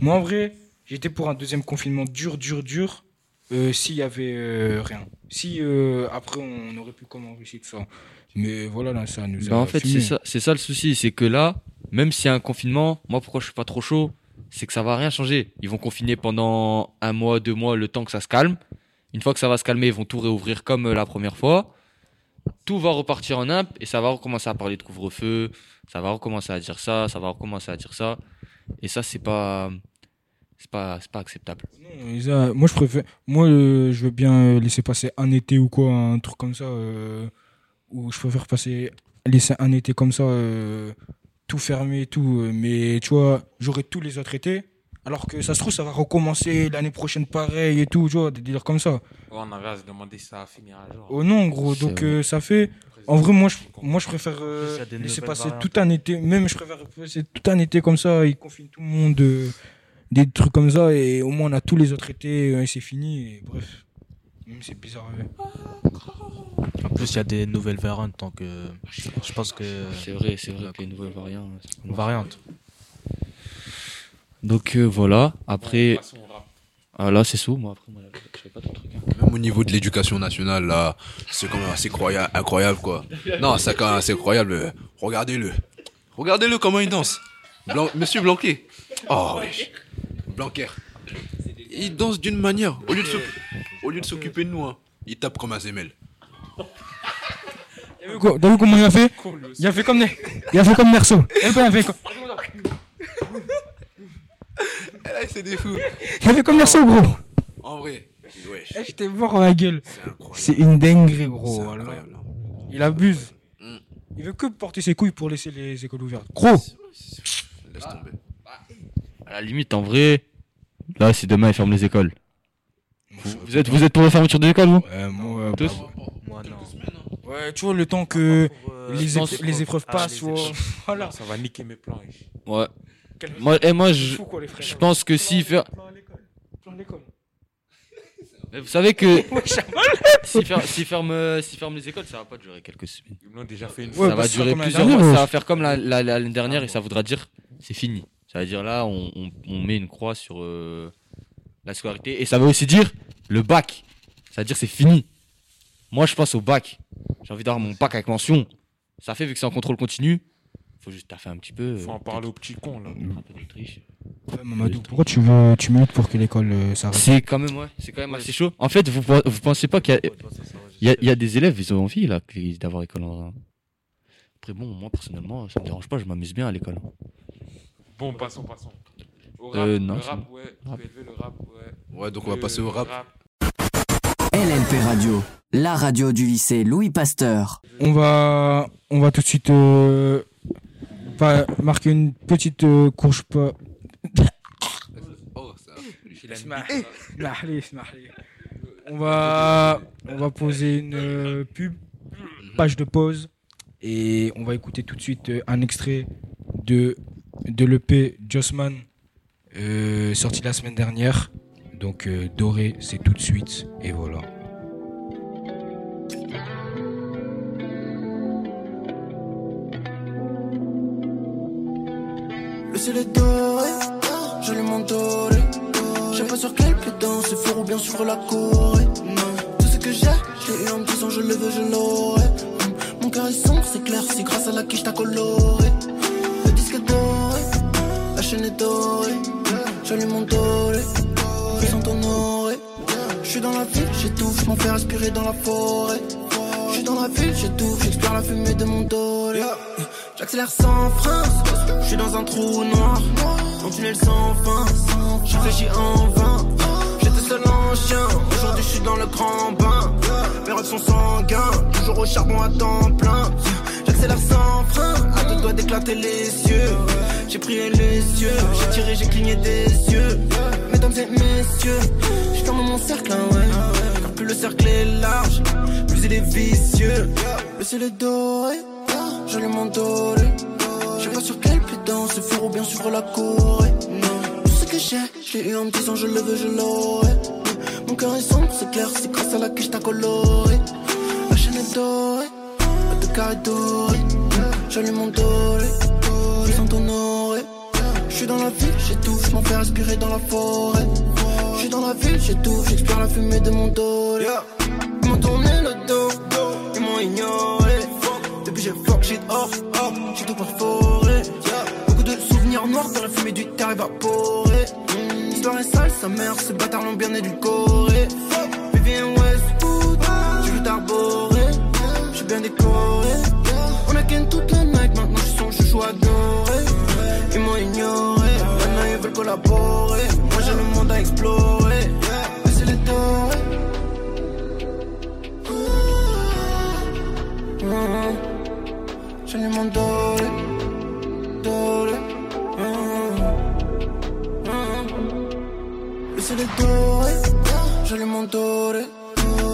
Moi, en vrai, j'étais pour un deuxième confinement dur, dur, dur, euh, s'il y avait euh, rien. Si euh, après on aurait pu comme en Russie tout ça. Mais voilà là ça nous a Bah, en fait, c'est ça, ça le souci, c'est que là, même s'il y a un confinement, moi pourquoi je suis pas trop chaud, c'est que ça va rien changer. Ils vont confiner pendant un mois, deux mois, le temps que ça se calme. Une fois que ça va se calmer, ils vont tout réouvrir comme euh, la première fois. Tout va repartir en imp et ça va recommencer à parler de couvre-feu, ça va recommencer à dire ça, ça va recommencer à dire ça. Et ça, c'est pas, c'est pas, pas acceptable. Non, moi je préfère moi euh, je veux bien euh, laisser passer un été ou quoi un truc comme ça euh, ou je préfère passer laisser un été comme ça euh, tout fermé tout mais tu vois j'aurai tous les autres étés alors que ça se trouve ça va recommencer l'année prochaine pareil et tout tu vois des délires comme ça Ouais, on avait à se demander si ça va finir un jour. oh non gros donc euh, ça fait En vrai, moi, je, moi, je préfère euh, laisser passer variantes. tout un été. Même, je préfère passer tout un été comme ça. Ils confinent tout le monde. euh, des trucs comme ça. Et au moins, on a tous les autres étés. euh, et c'est fini. Et bref. Même c'est bizarre. ouais. En plus, il y a des nouvelles variantes, donc euh, je pense que. C'est vrai, c'est vrai que les nouvelles variantes. Variantes. Donc euh, voilà, après, ah, là c'est sous, moi après, moi, je fais pas de trucs. hein. Même au niveau de l'éducation nationale, là, c'est quand même assez croya- incroyable, quoi. Non, c'est quand même assez incroyable. Regardez-le. Regardez-le comment il danse. Blan- Monsieur Blanquet. Oh, wesh. Blanquer. Il danse d'une manière. Au lieu de s'oc- au lieu de s'occuper de nous, hein, il tape comme un zemel. T'as vu, comment il a fait? Il a fait comme, il a fait comme Nerso. Il a fait- il a fait comme- [laughs] Là, c'est des fous. il a fait comme Nerso, gros? En vrai. Wesh. Eh, J'étais mort dans la gueule. C'est une dinguerie, gros. incroyable. hein. Il abuse. Mm. Il veut que porter ses couilles pour laisser les écoles ouvertes. Gros Laisse tomber. À la limite, en vrai, là c'est demain ils ferment les écoles. Vous, vous êtes, vous êtes pour la fermeture des écoles, vous? Ouais, moi, Tous? bah, Moi, non. ouais, tu vois, le temps que Pour, euh, les, je pense- épr- les épreuves Ah, passent, les épreuves. [laughs] Voilà. Ça va niquer mes plans. Ouais. Moi, et moi je, Fou, quoi, les frères. je pense que. Plan l'école. L'école. Mais Vous savez que [laughs] Ouais, Charles. [laughs] s'ils fer- s'ils ferment, s'ils ferment les écoles, ça va pas durer quelques semaines. Ils l'ont déjà fait une Ouais, fois. ça va durer l'année plusieurs mois. Ça va faire comme la- la- la- l'année dernière et ça voudra dire c'est fini. Ça veut dire là, on, on- on met une croix sur euh, la scolarité et ça veut aussi dire le bac. Ça veut dire c'est fini. Moi, je pense au bac. J'ai envie d'avoir mon bac avec mention. Ça fait vu que c'est en contrôle continu. Faut juste taffer un petit peu. Faut euh, en parler aux petits cons là. un peu d'Autriche. Ouais, Mamadou, pourquoi tu veux, tu milites pour que l'école euh, s'arrête? C'est quand même ouais, c'est quand même assez chaud. En fait, vous vous pensez pas qu'il y a il y, a- il y a des élèves, ils ont envie là d'avoir école en Après bon, moi personnellement, ça me dérange pas, je m'amuse bien à l'école. Bon, passons, passons. Au rap, Euh, non, le rap, ouais. Tu peux élever le rap, ouais. Ouais, donc on va passer au rap. LNP Radio, la radio du lycée Louis Pasteur. On va, on va tout de suite euh, pas marquer une petite euh, courge pas. Oh, smahli. On va, on va poser une euh, pub, page de pause, et on va écouter tout de suite euh, un extrait de, de l'EP Jossman, euh, sorti la semaine dernière. Donc euh, Doré, c'est tout de suite, et voilà. Le ciel est doré, j'allume mon doré. Je sais pas sur quel pied danser, fort ou bien sur la Corée. Tout ce que j'ai, j'ai eu en disant je le veux, je l'aurai. Mon cœur est sombre, c'est clair, c'est grâce à la quiche t'as coloré. Le disque est doré, la chaîne est dorée. J'allume mon doré, Je sont honorés. Je suis dans la ville, j'étouffe, je m'en fais respirer dans la forêt. Je suis dans la ville, j'étouffe, j'expire la fumée de mon dos. J'accélère sans frein, je suis dans un trou noir. Mon tunnel sans fin, je réfléchis en vain. J'étais seul en chien, aujourd'hui je suis dans le grand bain. Mes rêves sont sanguins, toujours au charbon à temps plein. J'accélère sans frein, à deux doigts d'éclater les cieux. J'ai prié les cieux, j'ai tiré, j'ai cligné des yeux. Mesdames et messieurs, je ferme mon cercle, hein, ouais. Car plus le cercle est large, plus il est vicieux. Le ciel est doré, j'allume mon doré. Suivre la Corée. Tout ce que j'ai, je l'ai eu en disant je le veux, je l'aurai. Mon cœur est sombre, c'est clair, c'est grâce à la quiche t'as coloré. La chaîne est dorée, la deux carrés dorés. J'allume mon doré, ils sont honorés. Je suis dans la ville, j'étouffe, je m'en fais respirer dans la forêt. Je suis dans la ville, j'étouffe, j'expire la fumée de mon doré. Ils m'ont tourné le dos, ils m'ont ignoré. Depuis j'ai fuck shit off, off, j'ai tout perforé. Dans la fumée du terre évaporée. L'histoire est sale, sa mère, ces bâtards l'ont bien édulcoré. Vivienne Westwood, j'ai vu t'arborer, j'ai bien décoré. On a ken toute la night, maintenant je son chouchou adoré. Ils m'ont ignoré, maintenant ils veulent collaborer. Moi j'ai le monde à explorer, mais c'est les dorés. Mhm. J'allume mon doré, doré. Le ciel est doré, j'allume mon doré.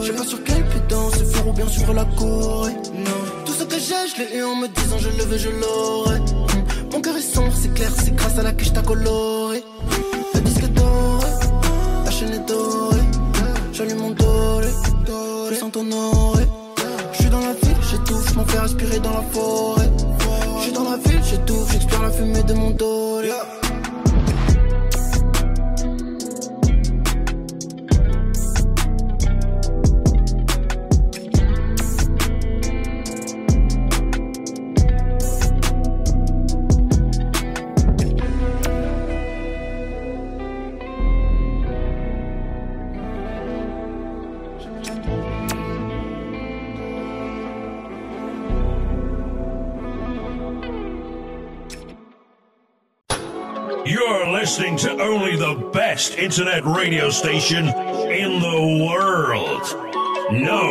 Je sais pas sur quel pied danser, faire ou bien suivre la Corée. Non, tout ce que j'ai, je l'ai eu en me disant je le veux, je l'aurai. Mon cœur est sombre, c'est clair, c'est grâce à la quiche t'as coloré. Le disque est doré, la chaîne est dorée. J'allume mon doré, je sens honoré. Je suis dans la ville, j'étouffe, je m'en fais respirer dans la forêt. Je suis dans la ville, j'étouffe, j'expire la fumée de mon doré. The best internet radio station in the world. No,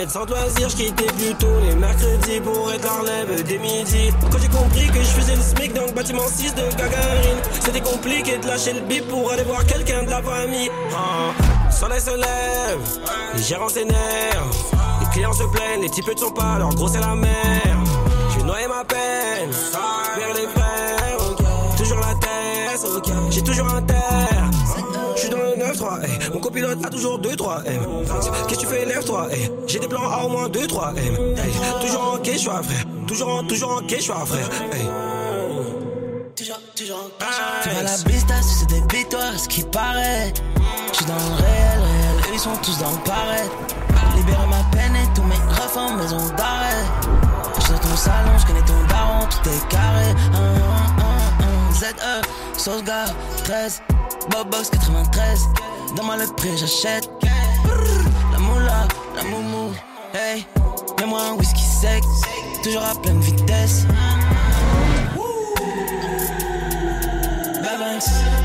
60 jamais de sans loisir, je quittais plutôt les mercredis pour être en relève dès midi. Quand j'ai compris que je faisais le SMIC dans le bâtiment 6 de Gagarine C'était compliqué de lâcher le bip pour aller voir quelqu'un de la famille. Ah. Soleil se lève, les gérants s'énervent Les clients se plaignent, les types ne sont pas, leur gros c'est la merde J'ai noyé ma peine, vers les frères Toujours la tête, j'ai toujours un terre 9-3, hey. mon copilote a toujours 2-3 M. Qu'est-ce que tu fais, lève-toi, hey. j'ai des plans à au moins 2-3 M. Hey. Toujours en quechua, frère, toujours en, toujours en quechua, frère. Hey. Toujours, toujours en C'est pas la pistache, c'est des victoires, ce qui paraît. Je suis dans le réel, réel, eux ils sont tous dans le paraître. Libérer ma peine et tous mes refs en maison d'arrêt. J'suis dans ton salon, j'connais ton daron, tout est carré. 1, 1, 1, 1, ZE, sauce gars, 13, Bobbox 93. Donne-moi le prix, j'achète. La moula, la moumou, hey. Mets-moi un whisky sec, toujours à pleine vitesse.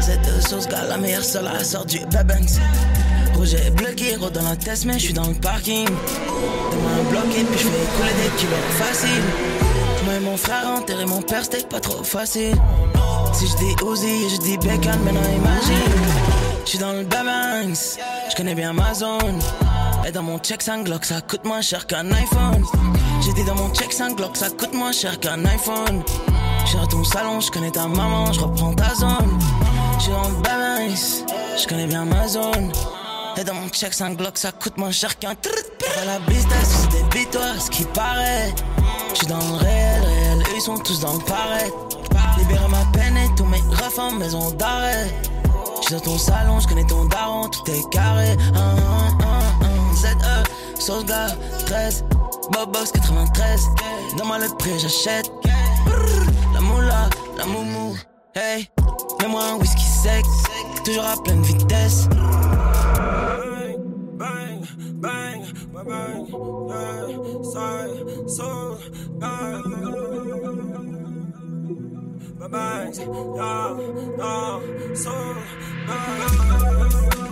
Cette sauce gars, la meilleure seule à sort du Babanks. Bloqué, rôde dans la test, mais je suis dans le parking. Demain bloqué, puis je fais couler des kilos facile. Moi et mon frère enterré mon père, c'était pas trop facile. Si je dis Uzi, je dis Beckham, maintenant imagine. Je suis dans le Babanks, je connais bien ma zone. Et dans mon check 5 Glock, ça coûte moins cher qu'un iPhone. J'ai dit dans mon check 5 Glock, ça coûte moins cher qu'un iPhone. J'suis dans ton salon, je connais ta maman, je reprends ta zone. J'suis dans le Babanks, je connais bien ma zone. Et dans mon check 5 Glock, ça coûte moins cher qu'un. À la business, c'est des bitoires, ce qui paraît. J'suis dans le réel, réel, ils sont tous dans le pareil. Libérer ma peine et tous mes refs en maison d'arrêt. J'suis dans ton salon, j'connais ton daron, tout est carré. 1, 1, 1, 1, ZE, sauce gars, 13, Bobox 93. Dans ma le prix, j'achète. La moula, la moumou, hey. Mets-moi un whisky sec, toujours à pleine vitesse. Bang, bang, bang, yeah, side, so, bang. Bang, bang, yeah, yeah, so, bang.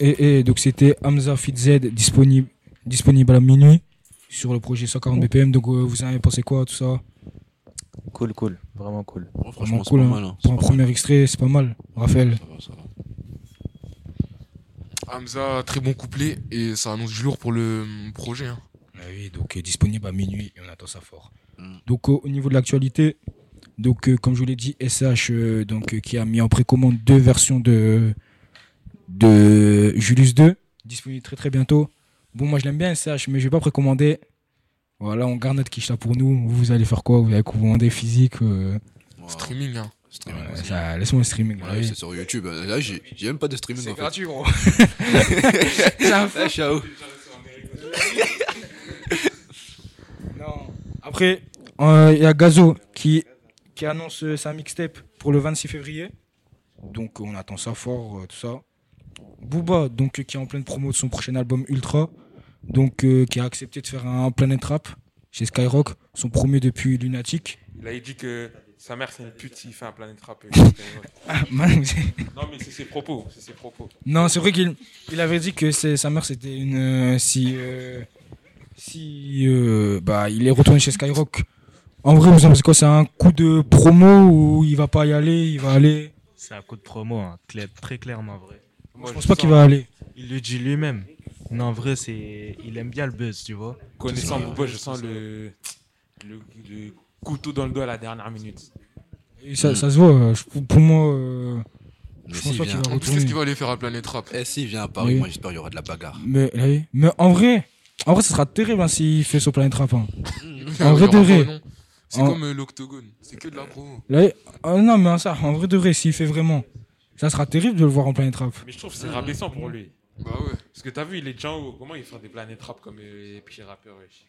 Et, et donc c'était Hamza Fit Z disponible, disponible à minuit sur le projet 140 BPM. Donc euh, vous en avez pensé quoi tout ça? Cool, cool, vraiment cool. Vraiment franchement, c'est cool. pas hein. mal. hein. Pour un pas premier mal. extrait, c'est pas mal. Raphaël. Ça va, ça va. Hamza, très bon couplet et ça annonce du lourd pour le hum, projet. hein. Ah oui, donc euh, disponible à minuit et on attend ça fort. Mm. Donc euh, au niveau de l'actualité, donc euh, comme je vous l'ai dit, SH euh, donc euh, qui a mis en précommande deux versions de de Julius 2, disponible très très bientôt. Bon, moi je l'aime bien SH, mais je vais pas précommander. Voilà, on garde notre quiche là pour nous. Vous allez faire quoi? Vous allez commander physique euh? Streaming, hein. Streaming ouais, aussi. ça- Laisse-moi le streaming. Ouais, oui. c'est sur YouTube. Là, j'ai j'ai même pas de streaming. C'est en fait. gratuit, gros. [laughs] Ciao. Non. Après, euh, il y a Gazo qui, qui annonce euh, sa mixtape pour le 26 février. Donc on attend ça fort, euh, tout ça. Booba, donc euh, qui est en pleine promo de son prochain album Ultra. Donc euh, qui a accepté de faire un Planet Rap chez Skyrock, son premier depuis Lunatic. Il a dit que sa mère c'est une pute s'il fait un Planet Rap. euh, [laughs] Ah, man, non mais c'est ses propos, c'est ses propos. non, c'est vrai qu'il il avait dit que sa mère c'était une euh, si euh, si euh, bah il est retourné chez Skyrock. En vrai, vous en pensez quoi? C'est un coup de promo ou il va pas y aller? Il va aller? C'est un coup de promo, hein, très clairement vrai. Moi, Je pense pas qu'il va aller. Il le dit lui-même. Non, en vrai, c'est, il aime bien le buzz, tu vois. Connaissant Booba, je sens le, le, le couteau dans le dos à la dernière minute. Et ça, ça se voit. euh, je- pour moi, euh, je pense pas qu'il va En plus, retourner. qu'est-ce qu'il va aller faire à Planet Rap Eh, s'il vient à Paris, Oui. moi j'espère qu'il y aura de la bagarre. Mais, oui. mais en vrai, en vrai, ça sera terrible hein, s'il fait son Planet Rap. hein. Y En vrai de vrai. C'est En- comme euh, l'Octogone, c'est que de la promo. Là, ah, non, mais ça, en vrai de vrai, s'il fait vraiment, ça sera terrible de le voir en Planet Rap. Mais je trouve que c'est rabaissant pour lui. Bah ouais. Parce que t'as vu, il est déjà en haut. Comment il fait des Planet Rap comme euh, les petits rappeurs wesh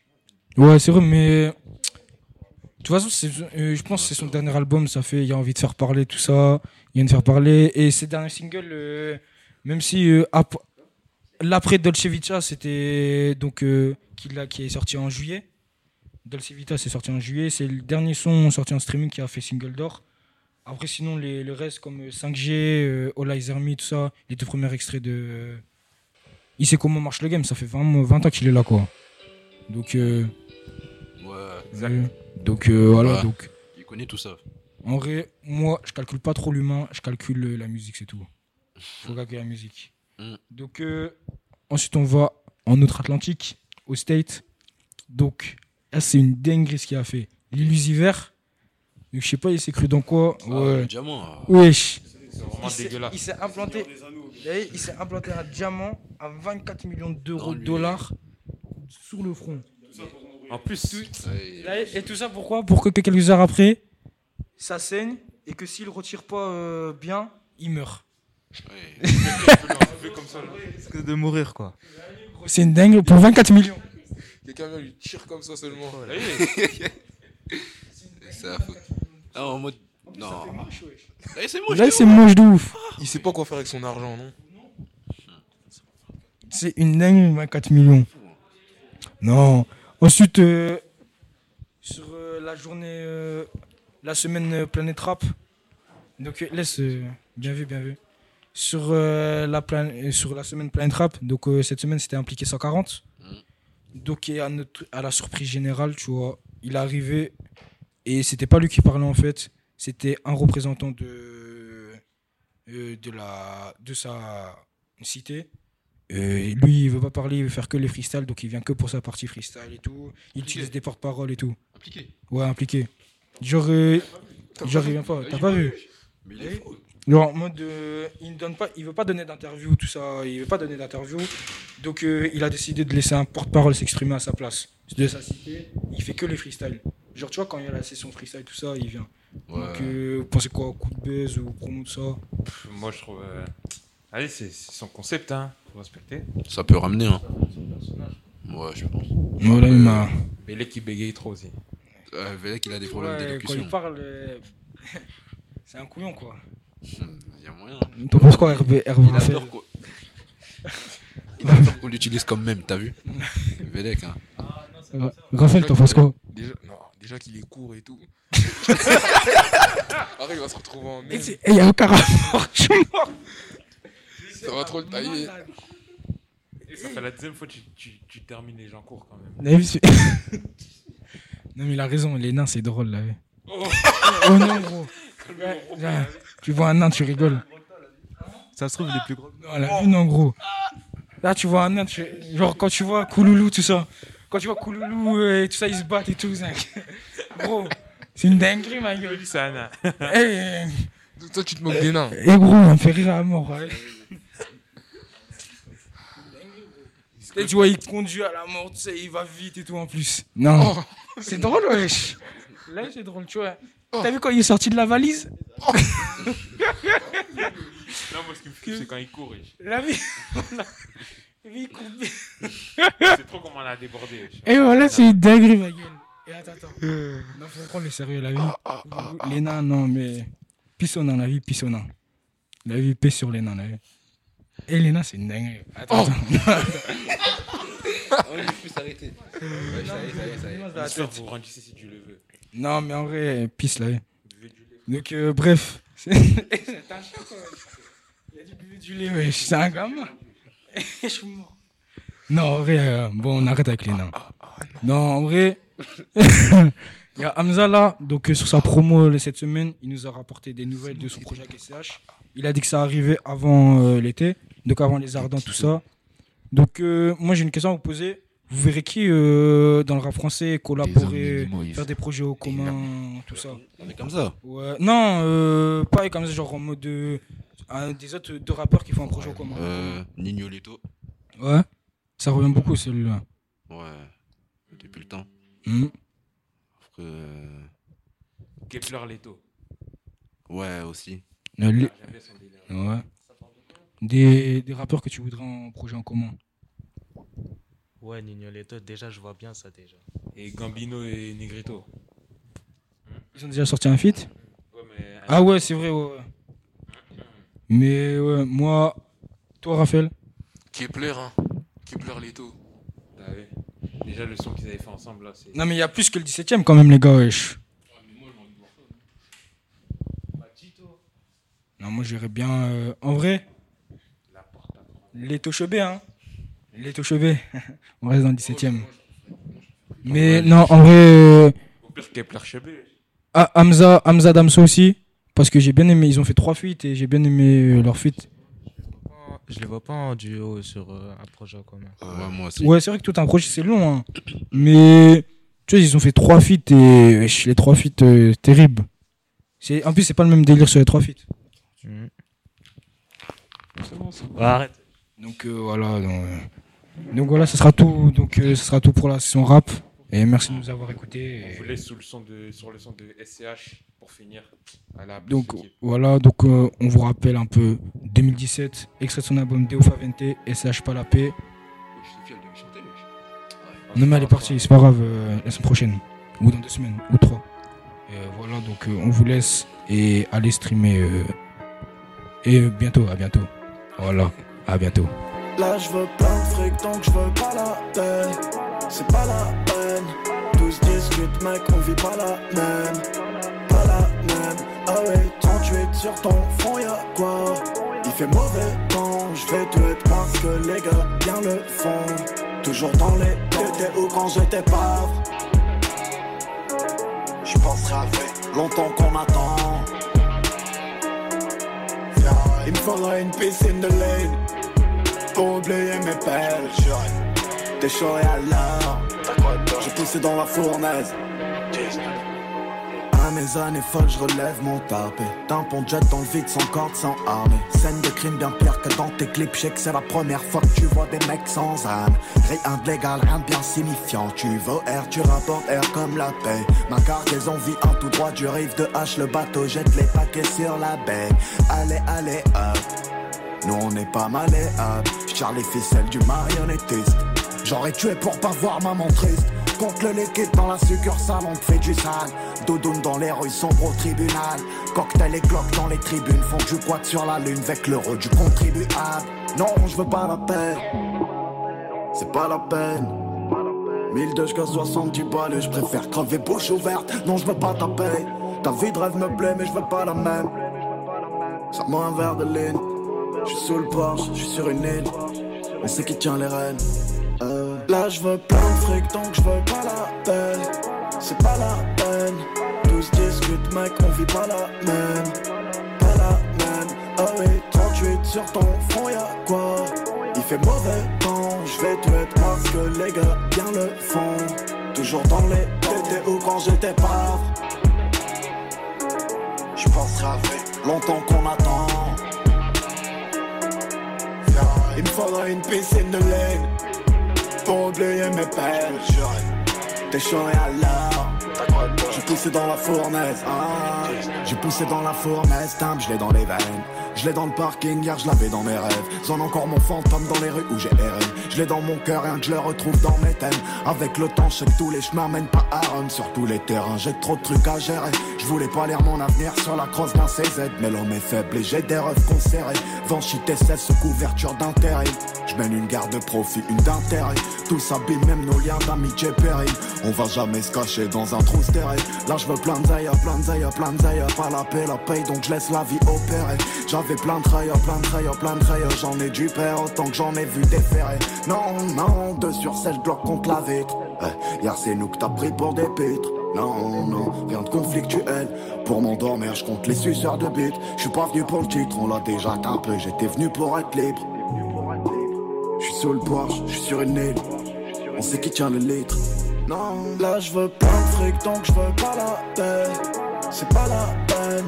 Ouais, c'est vrai, mais. De toute façon, euh, je pense que c'est son dernier album, ça fait, il y a envie de faire parler, tout ça. Il vient de faire parler. Et ses derniers singles, euh, même si euh, ap- l'après Dolce Vita, c'était donc euh, qui, l'a- qui est sorti en juillet. Dolce Vita, c'est sorti en juillet. C'est le dernier son sorti en streaming qui a fait single d'or. Après, sinon, les, le reste, comme euh, 5G, euh, All Eyes Army, tout ça, les deux premiers extraits de. Il sait comment marche le game, ça fait 20, 20 ans qu'il est là, quoi. Donc. euh, Ouais, donc euh, voilà, Ouais. donc il connaît tout ça. en vrai, moi je calcule pas trop l'humain, je calcule la musique, c'est tout. Faut calculer la musique. Mm. Donc euh, ensuite on va en Outre-Atlantique, au State. Donc là c'est une dinguerie ce qu'il a fait. L'illusiver, donc, je sais pas il s'est cru dans quoi. Ah, Ouais. le diamant. Wesh. C'est vraiment Il s'est- dégueulasse. Il s'est implanté, voyez, il s'est implanté un diamant à 24 millions d'euros de lui. dollars sur le front. En plus, ouais, Là, Et tout ça pourquoi? Pour que quelques heures après, ça saigne et que s'il retire pas euh, bien, il meurt. ouais. [laughs] comme ça. de mourir, quoi. C'est une dingue pour 24 millions. Quelqu'un vient lui tire comme ça seulement. [laughs] C'est la faute. Ah, en mode. Non. Là, c'est moche. Là, de c'est ouf. moche de ouf. Il sait pas quoi faire avec son argent, non C'est une dingue, 24 millions. Non. Ensuite, euh, sur euh, la journée, euh, la semaine euh, Planète Rap. Donc, laisse, euh, bien vu, bien vu. Sur, euh, la, plan- sur la semaine Planète Rap, donc euh, cette semaine c'était impliqué 140. Donc, et à, notre, à la surprise générale, tu vois, il est arrivé et c'était pas lui qui parlait en fait, c'était un représentant de, euh, de, la, de sa cité. Euh, lui, il veut pas parler, il veut faire que les freestyles, donc il vient que pour sa partie freestyle et tout. Il utilise des porte-paroles et tout. Impliqué Ouais, impliqué. Genre, euh, genre il vient pas. T'as pas vu Mais il est fou. Genre en mode, euh, il ne donne pas, il veut pas donner d'interview, tout ça. Il veut pas donner d'interview. Donc euh, il a décidé de laisser un porte-parole s'exprimer à sa place. De sa cité, il fait que les freestyles. Genre tu vois quand il y a la session freestyle, tout ça, il vient. Donc euh, vous pensez quoi, coup de buzz ou promo tout ça? Pff, Moi, je trouve. euh, Allez, c'est c'est son concept, hein. Faut respecter. Ça peut ramener, hein. Ouais, je pense. Voilà, il m'a. Bélé qui bégaye trop aussi. Euh, il a des problèmes Ouais, quand d'élocution. il parle, euh, [laughs] c'est un couillon quoi. Il y a moyen. T'en penses quoi, Hervé, Hervé Il adore qu'on- [laughs] Il adore qu'on l'utilise comme même, t'as vu [laughs] Velek, hein. Ra- Raphaël, t'en penses quoi Déjà, non, déjà qu'il est court et tout. Après, il va se retrouver en même. Et il y a aucun rapport, je suis mort. Ça va trop le tailler. Et ça fait la deuxième fois que tu, tu, tu termines les gens courts quand même. [laughs] Non mais il a raison, les nains c'est drôle là. Oh. Oh non gros. Ouais, tu vois un nain, tu rigoles. Ça se trouve, il est plus gros. Non, la une en gros. Là tu vois un nain, tu... genre quand tu vois Kouloulou tout ça. Quand tu vois Kouloulou et tout ça, ils se battent et tout. ça. [laughs] Gros, c'est une dinguerie ma gueule. C'est un nain. [laughs] Eh, Toi, tu te moques des nains. eh, gros, on me fait rire à mort. ouais. Et tu vois, il conduit à la mort, tu sais, il va vite et tout en plus. Non. C'est drôle, wesh. Là, c'est drôle, tu vois. T'as vu quand il est sorti de la valise [laughs] Non, moi, ce qui me fait c'est quand il court. La vie. [laughs] La vie, il court bien. C'est trop comment on a débordé. Et voilà, c'est une dinguerie, ma gueule. Et attends, attends. Non, faut prendre le sérieux, la vie. Les nains, non, mais. Pissonnant, la vie, pissonnant. La vie, paix sur les nains, la vie. Et les nains, c'est une dinguerie. Attends, attends. Oh, il faut s'arrêter. Ouais, ça y est, ça y est, ça y est. J'espère que vous rendissez si tu le veux. Non, mais en vrai, pisse, la vie. Donc, euh, bref. C'est un chien, quoi. Il a dit buvez du lait, wesh. C'est un gamin. Je suis mort. Non, en vrai, euh, bon, on arrête avec les nains. Non, en vrai, [laughs] il y a Hamza là, donc euh, sur sa promo cette semaine, il nous a rapporté des nouvelles de son projet SCH. Il a dit que ça arrivait avant euh, l'été, donc avant les Ardents, tout ça. Donc, moi, j'ai une question à vous poser. Vous verrez qui euh, dans le rap français collaborer, faire des projets au commun, tout ça Avec comme ça Ouais. Non, euh, pas comme ça, genre en mode de, un- des autres deux rappeurs qui font un projet au commun. Euh, Nino Lito. Ouais. Ça revient beaucoup celui-là. Ouais. Depuis le temps. Mhm. Après, euh, Kepler Leto. Ouais, aussi. Euh. Ouais. Des, des rappeurs que tu voudrais en projet en commun. Ouais, Nino Leto, déjà, je vois bien ça déjà. Et Gambino et Negrito. Ils ont déjà sorti un feat Ouais, mais. Ah ouais, c'est vrai, ouais. ouais. Mais ouais, moi, toi Raphaël Kepler, hein. Kepler Leto. Ah ouais. Déjà, le son qu'ils avaient fait ensemble là, c'est. Non mais il y a plus que le 17 e quand même les gars, wesh. Non, moi j'irais bien. euh, en vrai, les Tochebé, hein. Les Tochebé. [laughs] On reste dans le 17 e Mais non, en vrai. euh, Au pire, Kepler Chebé. Ah, Hamza, Hamza Damso aussi. Parce que j'ai bien aimé. Ils ont fait trois feats et j'ai bien aimé euh, leur feat. Je les vois pas en duo sur euh, un projet commun. Ouais, moi aussi. Ouais, c'est vrai que tout un projet c'est long. Hein. Mais tu vois, ils ont fait trois feats et wesh, les trois feats euh, terribles. C'est- En plus, c'est pas le même délire sur les trois feats. Mhm. C'est bon, arrête. Donc euh, voilà. Donc, euh, donc voilà, ce sera tout. Donc euh, ce sera tout pour la session rap. Et merci de nous avoir écoutés. On vous laisse sous le son de, sur le son de SCH pour finir. À la Donc voilà, donc euh, on vous rappelle un peu 2017, extrait de son album Deo Favente, SH pas la paix. Non mais elle est partie, c'est pas grave, euh, la semaine prochaine, ou dans deux semaines, ou trois. Et voilà, donc euh, on vous laisse et allez streamer. et bientôt, à bientôt. Voilà, à bientôt. Là je veux plein de fric donc je veux pas la peine. C'est pas la peine. Tous discutent mec on vit pas la même. Pas la même. Ah ouais 38 sur ton front y'a quoi? Il fait mauvais temps. Je vais te être parce que les gars bien le font. Toujours dans les T'étais où quand j'étais pauvre. Je penserai avec longtemps qu'on attend Il me faudra une piscine de lait Pour oublier mes pères T'es chaud et alors J'ai poussé dans la fournaise à mes années folles, je relève mon tapé. Tampon jet dans le vide, sans corde, sans armée. Scène de crime bien pire que dans tes clips. Je que c'est la première fois que tu vois des mecs sans âme. Rien de légal, rien de bien signifiant. Tu veux air, tu rapportes air comme la paix. Ma cargaison vit en tout droit du rive de H. Le bateau jette les paquets sur la baie. Allez, allez, hop. Nous on est pas malléable. J'tire les ficelles du marionnettiste. J'aurais tué pour pas voir maman triste. Contre le liquide dans la succursale, on te fait du sale. Doudoune dans les rues, sombre au tribunal. Cocktail et cloques dans les tribunes font du quad sur la lune avec l'euro du contribuable. Non, je veux pas la paix. C'est pas la peine. 1002 jusqu'à 70 balles, je préfère crever bouche ouverte. Non, je veux pas ta paix. Ta vie de rêve me plaît, mais je veux pas la même. Ça moi un verre de ligne. Je suis sous le porche, je suis sur une île. On sait qui tient les rênes? Euh, là, je veux plein de fric, donc je veux pas la peine. C'est pas la peine. Tous discutent, mec, on vit pas la même. Pas la même. Ah oui, 38 sur ton front, y'a quoi? Il fait mauvais temps, je vais te être parce que les gars bien le font. Toujours dans les T'étais où quand j'étais pauvre Je penserai avec longtemps qu'on attend. Il me faudra une piscine de lait pour oublier mes peines. T'es chaud et alors J'ai poussé dans la fournaise ah. J'ai poussé dans la fournaise, timbre, je l'ai dans les veines Je l'ai dans le parking, hier je l'avais dans mes rêves. J'en encore mon fantôme dans les rues où j'ai erré. Je l'ai dans mon cœur, rien que je le retrouve dans mes thèmes. Avec le temps, je sais que tous les chemins mènent pas à Rome. Sur tous les terrains, j'ai trop de trucs à gérer. Je voulais pas lire mon avenir sur la crosse d'un CZ Mais l'homme est faible et j'ai des rêves conserrés. Vanchi TSS sous couverture d'intérêt. Je mène une garde de profit, une d'intérêt. Tout s'abîme, même nos liens d'amitié péril On va jamais se cacher dans un trou stérile Là je veux plein de zaïa, plein de plein de Pas la paix, la paye, donc je laisse la vie opérer plein de trailles, plein de trailles, plein de trailles J'en ai du père autant que j'en ai vu déférer. Non, non, deux sur sept blocs contre la vitre. Eh, Hier c'est nous que t'as pris pour des pitres. Non, non, rien de conflictuel. Pour m'endormir, je compte les suceurs de bite. Je suis pas venu pour le titre, on l'a déjà tapé. J'étais venu pour être libre. Je suis sur le Porsche, je suis sur une île. On sait qui tient le litre. Non, là je veux plein de fric donc je veux pas la peine C'est pas la peine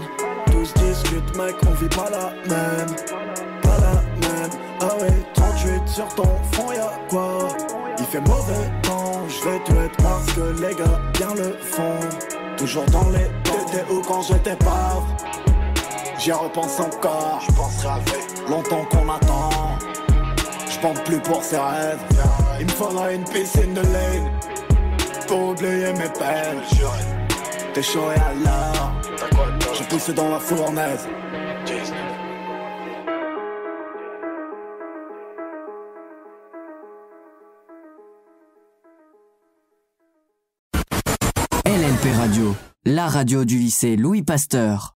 Tous discutent mec, on vit pas la même. Pas la même. Ah ouais, 38 sur ton front y'a quoi? Il fait mauvais temps, je vais te être parce que les gars bien le font. Toujours dans les T'étais où quand j'étais pauvre J'y repense encore. Je penserai avec longtemps qu'on attend. Je pense plus pour ses rêves. Il me faudra une piscine de lait Pour oublier mes peines. T'es chaud et alors? J'ai poussé dans la fournaise LNP Radio, la radio du lycée Louis Pasteur.